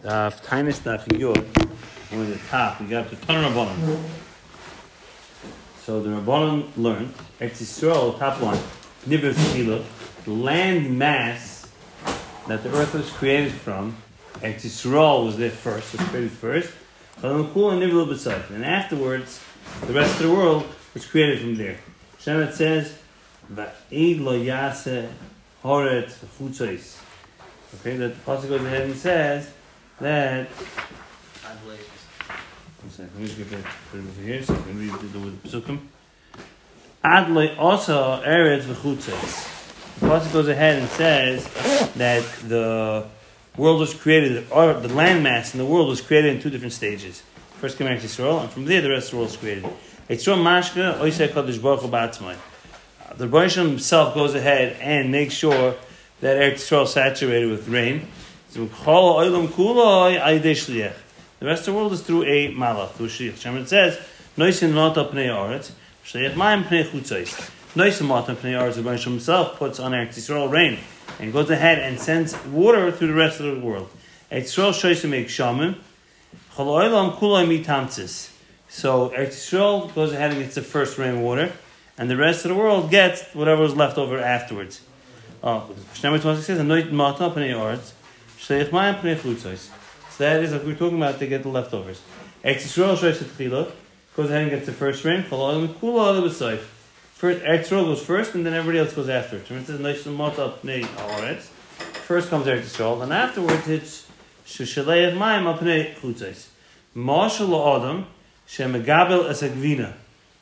Daf Tainis Daf Yud, on the top, we got the Tan Rabbanon. So the Rabbanon learned, Eretz top line, Nivus Tila, the land mass that the earth was created from, Eretz was there first, was created first, and afterwards, the rest of the world was created from there. Shemet says, Va'id lo yase horet chutzos. Okay, that the pasuk goes ahead and says, that one second, let me just get put it over here so I can read the with the psukim. Adloi also eretz v'chutzes. The pasuk goes ahead and says that the world was created, or the landmass in the world was created in two different stages. First came Eretz Yisrael, and from there the rest of the world was created. Yisrael mashka oisei kodesh baruch hu. The Rebbe himself goes ahead and makes sure that Eretz Yisrael is saturated with rain. The rest of the world is through a malach, through a shliach. Shemar says, "Noisin mata pnei aretz, shliach mayim pnei chutzais." Noisin mata pnei aretz. The Rebbe himself puts on Eretz Yisrael rain and goes ahead and sends water through the rest of the world. Eretz Yisrael shoys to make shamim. Chaloilam kulay mitamtzis. So Eretz Yisrael goes ahead and gets the first rainwater, and the rest of the world gets whatever was left over afterwards. Oh, Shemar says, "Noisin mata pnei aretz." Shleich pnei chutzos. So that is like we are talking about. They get the leftovers. Eretz Yisrael goes ahead and gets the first rain. Kula. First, Eretz Yisrael goes first, and then everybody else goes after. First comes Eretz Yisrael, and afterwards it's sheshaleich mayim pnei chutzos. Mashal la'adam shemegabel es agvina.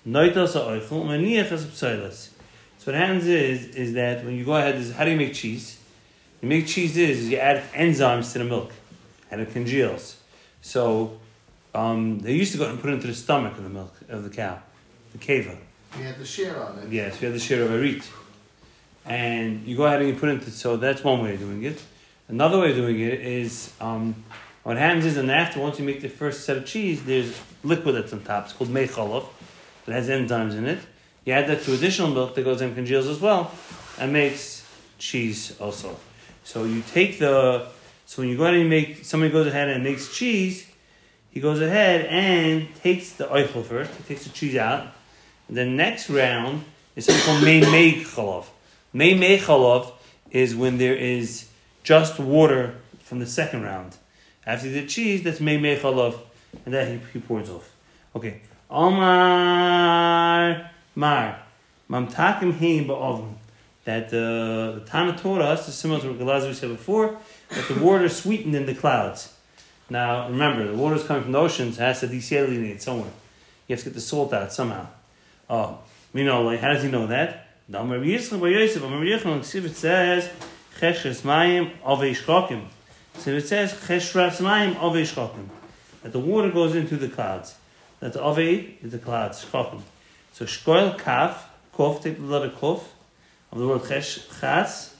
Noitas ha'oichel maniach es. So what happens is, is that when you go ahead, is how do you make cheese? You make cheese is, you add enzymes to the milk, and it congeals. So um, they used to go and put it into the stomach of the milk of the cow, the keva. You had the share on it. Yes, we have the share of a arit. And you go ahead and you put it into, so that's one way of doing it. Another way of doing it is, um, what happens is, and after, once you make the first set of cheese, there's liquid that's on top. It's called mechalov. It has enzymes in it. You add that to additional milk that goes and congeals as well, and makes cheese also. So you take the, so when you go ahead and make, somebody goes ahead and makes cheese, he goes ahead and takes the oifel first, he takes the cheese out. And the next round is something called mei mei chalov. Mei mei chalov is when there is just water from the second round. After the cheese, that's mei mei chalov, and that he, he pours off. Okay. Omar Mar. Mamtakim heim ba'ovim that uh, the Tana taught us, is similar to what Galazar said before, that the water sweetened in the clouds. Now, remember, the water is coming from the oceans, it has to desalinate somewhere. You have to get the salt out somehow. Oh, we know, like, how does he know that? It says, So it says, That the water goes into the clouds. That the Avei is the clouds. So Shkoil Kaf, Kof, take the letter Kof, of the word chas,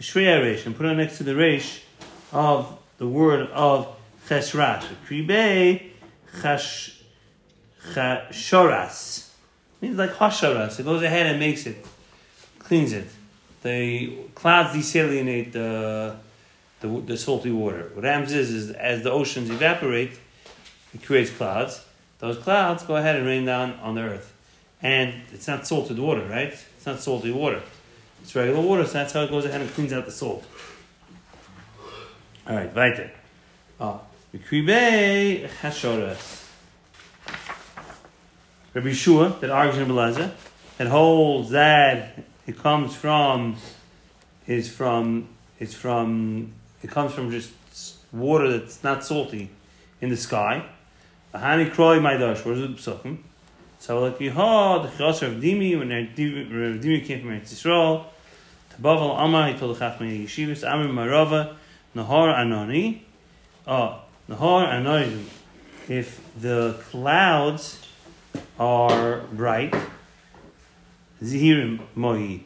shreya resh, and put it next to the resh of the word of cheshrat. Kribe chash, chashoras. Means like hasharas. It goes ahead and makes it, cleans it. The clouds desalinate the, the, the salty water. What happens is, is as the oceans evaporate, it creates clouds. Those clouds go ahead and rain down on the earth. And it's not salted water, right? It's not salty water. It's regular water, so that's how it goes ahead and cleans out the salt. All right, weiter. Ah, Mikribe Hashoras. Rabbi Yeshua, that argues in Belaza, that holds that it comes from, is from, it's from, it comes from just water that's not salty in the sky. Ahani Kroi Maidash, where's the Psukim? So like you heard the Chasar of Dimi when Dimi came from Eretz Yisrael. To Amar he told the Chachmei Yeshivas Amir Marava Nahar Anoni. Oh, ah, Nahar Anoni. If the clouds are bright, Zihirim Mohi.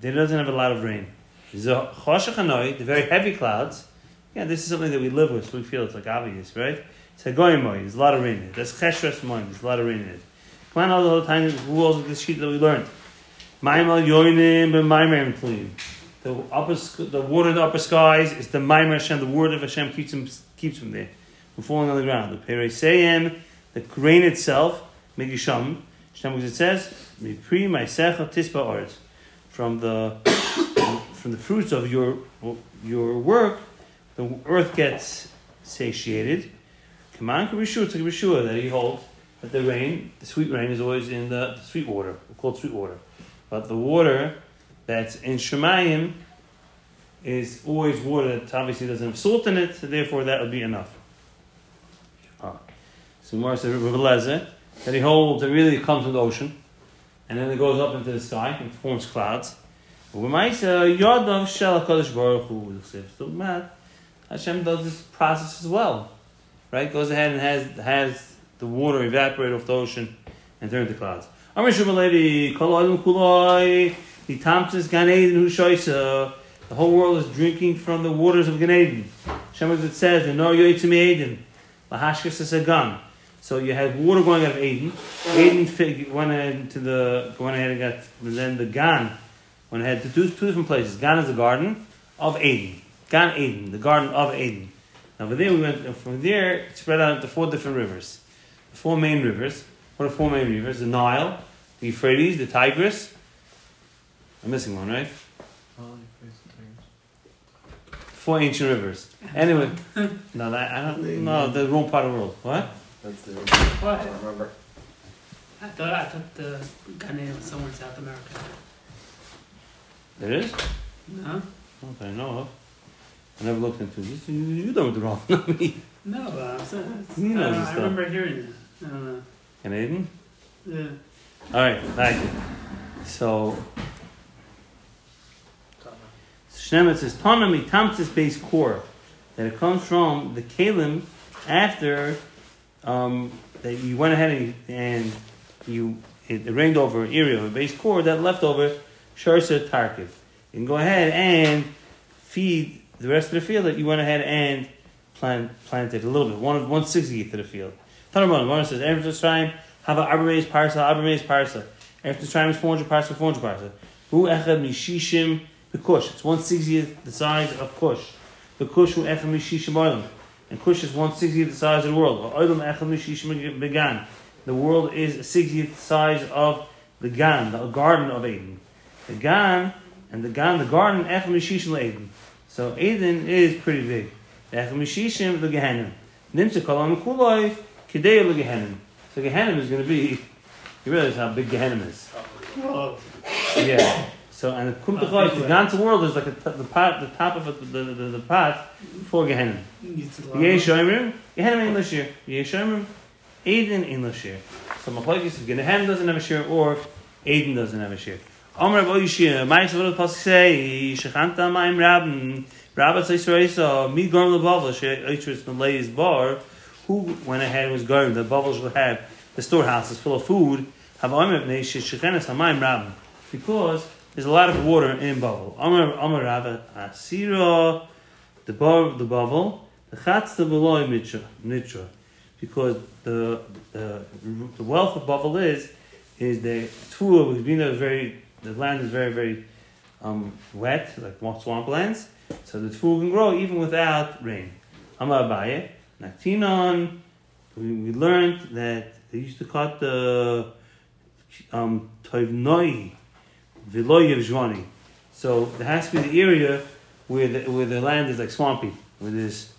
There doesn't have a lot of rain. The the very heavy clouds. Yeah, this is something that we live with, so we feel it's like obvious, right? It's Hagoyim Mohi. There's a lot of rain in it. That's Cheshres Mohi. There's a lot of rain in it. On, all the time rules of the sheet that we learned. Maimal yoinim. The upper, the word of the upper skies is the Maimer Hashem. The word of Hashem keeps him, keeps from there from falling on the ground. The perisayim, the grain itself, megisham, because it says, "Mipri ma'asecha tispa art," from the from the fruits of your your work, the earth gets satiated. Command Kabishua to Kabishua that he holds that the rain, the sweet rain, is always in the, the sweet water, called sweet water. But the water that's in Shemayim is always water that obviously doesn't have salt in it, so therefore that would be enough. Ah. So Mara says, Rebbe that he holds that really comes from the ocean, and then it goes up into the sky and forms clouds. Hu So. Hashem does this process as well, right? Goes ahead and has has the water evaporate off the ocean and turn into clouds. The whole world is drinking from the waters of Gan Eden. Hashem it says, "No yoytzim Eden, lahashkas is a gun." So you had water going out of Eden. Eden went ahead to the went ahead and got then the Gan went ahead to two, two different places. Gan is the garden of Eden. Gan Eden, the garden of Eden. Now from there we went from there it spread out into four different rivers. The four main rivers. What are four main rivers? The Nile, the Euphrates, the Tigris. I'm missing one, right? Four ancient rivers. Anyway, no, that, I don't. No, the wrong part of the world. What? That's the What? I don't remember. I thought I thought the Ghanaian was somewhere in South America. There is. No, Not that I know of. I never looked into this. You, you know the wrong, not me. no. Uh, I'm saying- it's- He knows I, his I stuff. remember hearing it. I don't. Canadian. Yeah. All right, thank you. So Shnemet says Tanami Tamtis base core that it comes from the kalim after um, that you went ahead and, and you it rained over an area of a base core that left over Sharsa Tarkiv. You can go ahead and feed the rest of the field that you went ahead and plant planted a little bit, one one sixtieth of the field. Tanamon, one says every time have an arbor parsa, arbor parsa. After time is 400 parsa, 400 parsa. Hu echad mishishim the kush. It's 160th the size of kush. The kush hu echad mishishim oilam. And kush is 160th the size of the world. Oilam echad mishishim began. The world is 60th the size of the gan, the garden of Eden. The gan and the gan, the garden, echad mishishim Eden. So Eden is pretty big. Echad mishishim the gehenim. Nimtze kolam kuloi kidei the gehenim. So Gehenna is going to be, you realize how big Gehenna is. Yeah. So, and the Kum Techoi, big the ganze world is like a, the pot, the top of it, the, the, the, the pot for to Yeh Shomer, Gehenna in Lashir. Yeh Shomer, Eden in Lashir. So Machlokes is Gehenna doesn't have a share or Eden doesn't have a share. Omer Rabo Yishir, Ma'is Vod Pasuk say, Shechanta Ma'im Rabin, Rabbat Yisrael, Mi Gorm Lebavel, She'itris Malay's Bar, who went ahead and was going, the bubbles would have the storehouses full of food, because there's a lot of water in bubble. Asira, the bar the bubble, the Chatz the Beloy Mitra, Mitra, because the the the wealth of bubble is is the tool was being a very the land is very very um, wet like swamplands, so the tool can grow even without rain. Amar Abaye, Naktinon, we, we learned that they used to cut the um, Viloyev Jvani. So there has to be the area where the, where the land is like swampy, where there's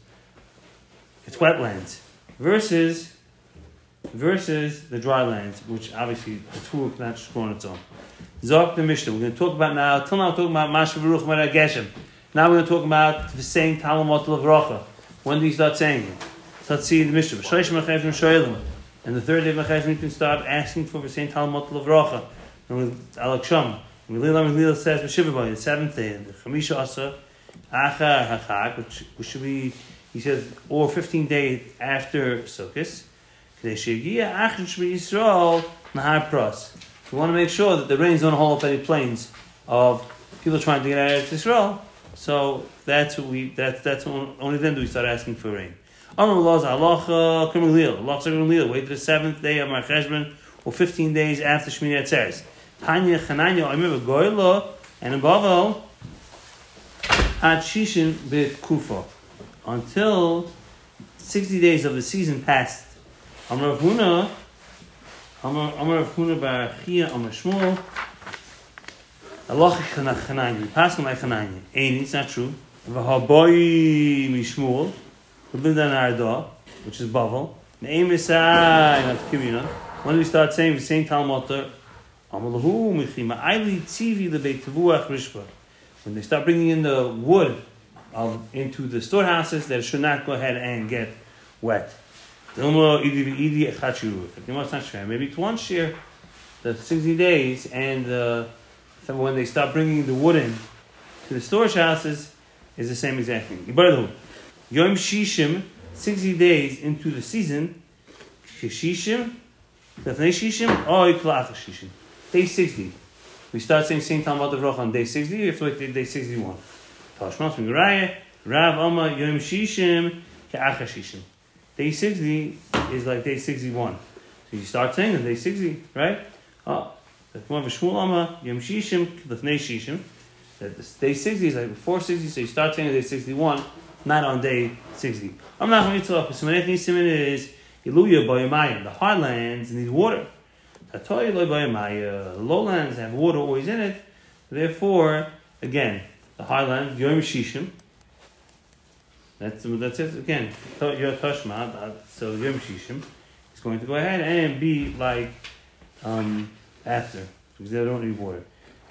it's wetlands, versus versus the dry lands, which obviously the tool cannot just grow on its own. Zok the Mishnah. We're going to talk about now. Till now, we're talking about Masha Baruch Mara Geshem. Now we're going to talk about the saying Talamot. When do you start saying it? So let's see the Mishnah. And the third day of Mechazim, you can start asking for the saying Talamot Lavrocha. And with Alak Sham. And Lila Lila says the seventh day, the Chamisha Asa, Hachag, which, should be, he says, or 15 days after Sukkot. We want to make sure that the rains don't hold up any plains of people trying to get out of Israel. So that's what we. That's that's only then do we start asking for rain. Amar laws halacha krimelil. Krimelil. Wait to the seventh day of Mar Cheshbon or fifteen days after Shmini Atzeres. Tanya Chananya. I remember Goyla and above all at Shishin bit Kufa until 60 days of the season passed. Amar Rav Huna, Amar Amar Rav Huna bar Chia Amar Shmuel, Allah Chananya, passing like Chananya. Ain't it's not true. V'haboi mishmuel, who lived on Arda, which is Bavel. Ne'im Isai, not Kibina. When we start saying the same Talmud, Amalahu Michima, Aili Tzivi Lebeit Tevuach Rishba. When they start bringing in the wood of, into the storehouses, that should not go ahead and get wet. Maybe it's one share, the 60 days, and uh, when they start bringing the wood in to the storage houses, is the same exact thing. Yom Shishim, 60 days into the season, Shishim, Lefnei Shishim, or Iklach Shishim. Day 60. We start saying Saint Talmud of Roch on day 60, we have to wait till day 61. Tashmas Rav Amma Yom Shishim, Ke'ach Shishim. Day 60 is like day 61. So you start saying on day 60, right? Oh, that's more Shishim, Shishim. That day 60 is like before 60, so you start saying day 61, not on day 60. I'm not going to but Simonech Nisimin is Iluya Bayamayim. The highlands need water. Tatoy lowlands have water always in it. Therefore, again, the highlands, Yom Shishim. That's, that's it again. Your Tashma, so Yom Shishim is going to go ahead and be like um, after, because they don't need water.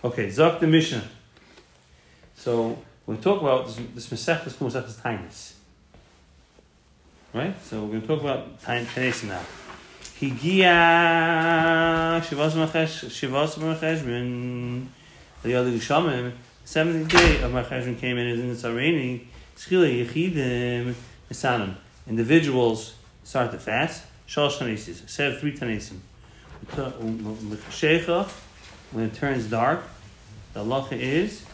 Okay, Zok the Mishnah. So we're going to talk about this, this Masech is called Masech Tainis. Right? So we're going to talk about Tainis now. Higia Shivas Machesh Shivas Macheshbin the other Shamim. Seventh day of Macheshbin came in and it's raining. Schila Yechidim Misanim. Individuals start to fast. Shalosh Tanesis. Said three Tanesim. When it turns dark, the halacha is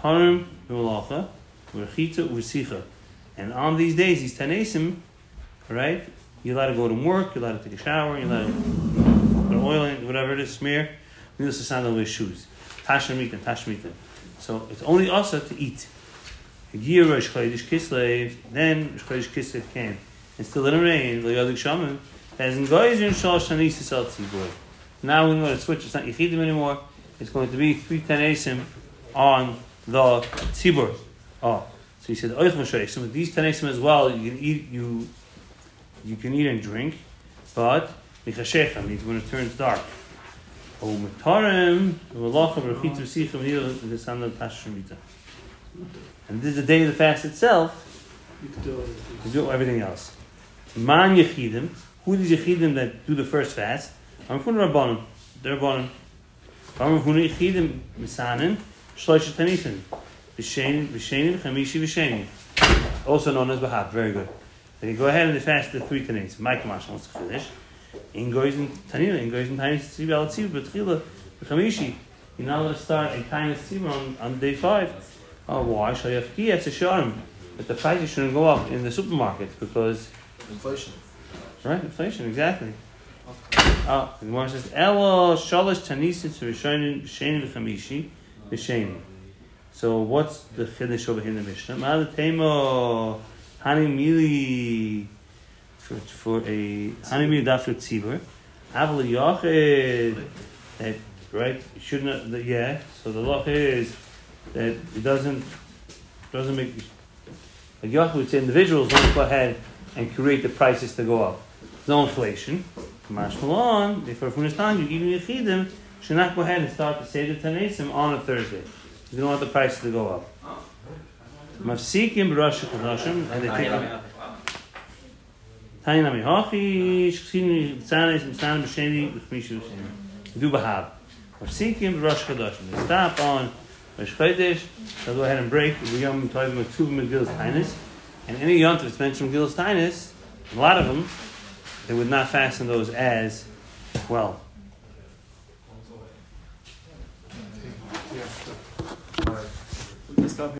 Tarim Malacha, Rechita Usicha. And on these days, these Tanesim, right? You're allowed to go to work, you're allowed to take a shower, you're allowed to put oil in, whatever it is, smear. You also sandal with shoes. Tashmita, Tashmita. So it's only also to eat. Then Rosh Chodesh Kislev came. And still didn't rain, like Yadik Shaman, as in Goyzin Shal Shanis Sal Tzibur. Now we're going to switch, it's not Yechidim anymore, it's going to be three Tanesim on the tzibur. Oh, so he said oich moshe. So with these tanesim as well, you can eat you you can eat and drink, but michashecha means when it turns dark. Oh, metarim v'lochav rechitu the sound of tashemita. And this is the day of the fast itself. To do everything else. Man yechidim. Who is yechidim that do the first fast? I'm from Rabbanim. They're Rabbanim. I'm yechidim misanin. Shloisha Chamishi. Also known as Bahab. Very good. They go ahead and fast the three Tanis. My Kamash wants to finish. In goes in Tanina, in goes in Tanis Tziv al Tziv, but Chila, Chamishi. You're not allowed to start a Tanis Tziv on, on day five. Oh, why? It's a sharm. But the prices shouldn't go up in the supermarket because. Inflation. Right, inflation, exactly. Oh, the Gemara says, Elo shalosh tanisim to Rishonim b'shenim v'chamishi b'shenim. So what's the chiddush over here in the Mishnah? Ma'al temo hani mili for, a hani mili dafur tzibur. Aval yachid that right shouldn't that, yeah. So the law is that it doesn't doesn't make a would say individuals don't go ahead and create the prices to go up. No inflation. Mashmalon, therefore from time you even Yechidim should not go ahead and start to say the Tanesim on a Thursday. You don't want the prices to go up. Mafsikim Chodashim, and they take Tanya Nami Hachi, Shchini Tzanes, Mitzan B'Sheni, B'Chmishu B'Sheni. Do Bahab. Mafsikim Chodashim. They stop on Rosh Chodesh, they'll go ahead and break the Yom Tovim with two Megillas Tainis, and any Yom Tov that's mentioned Megillas Tainis, a lot of them, they would not fasten those as well.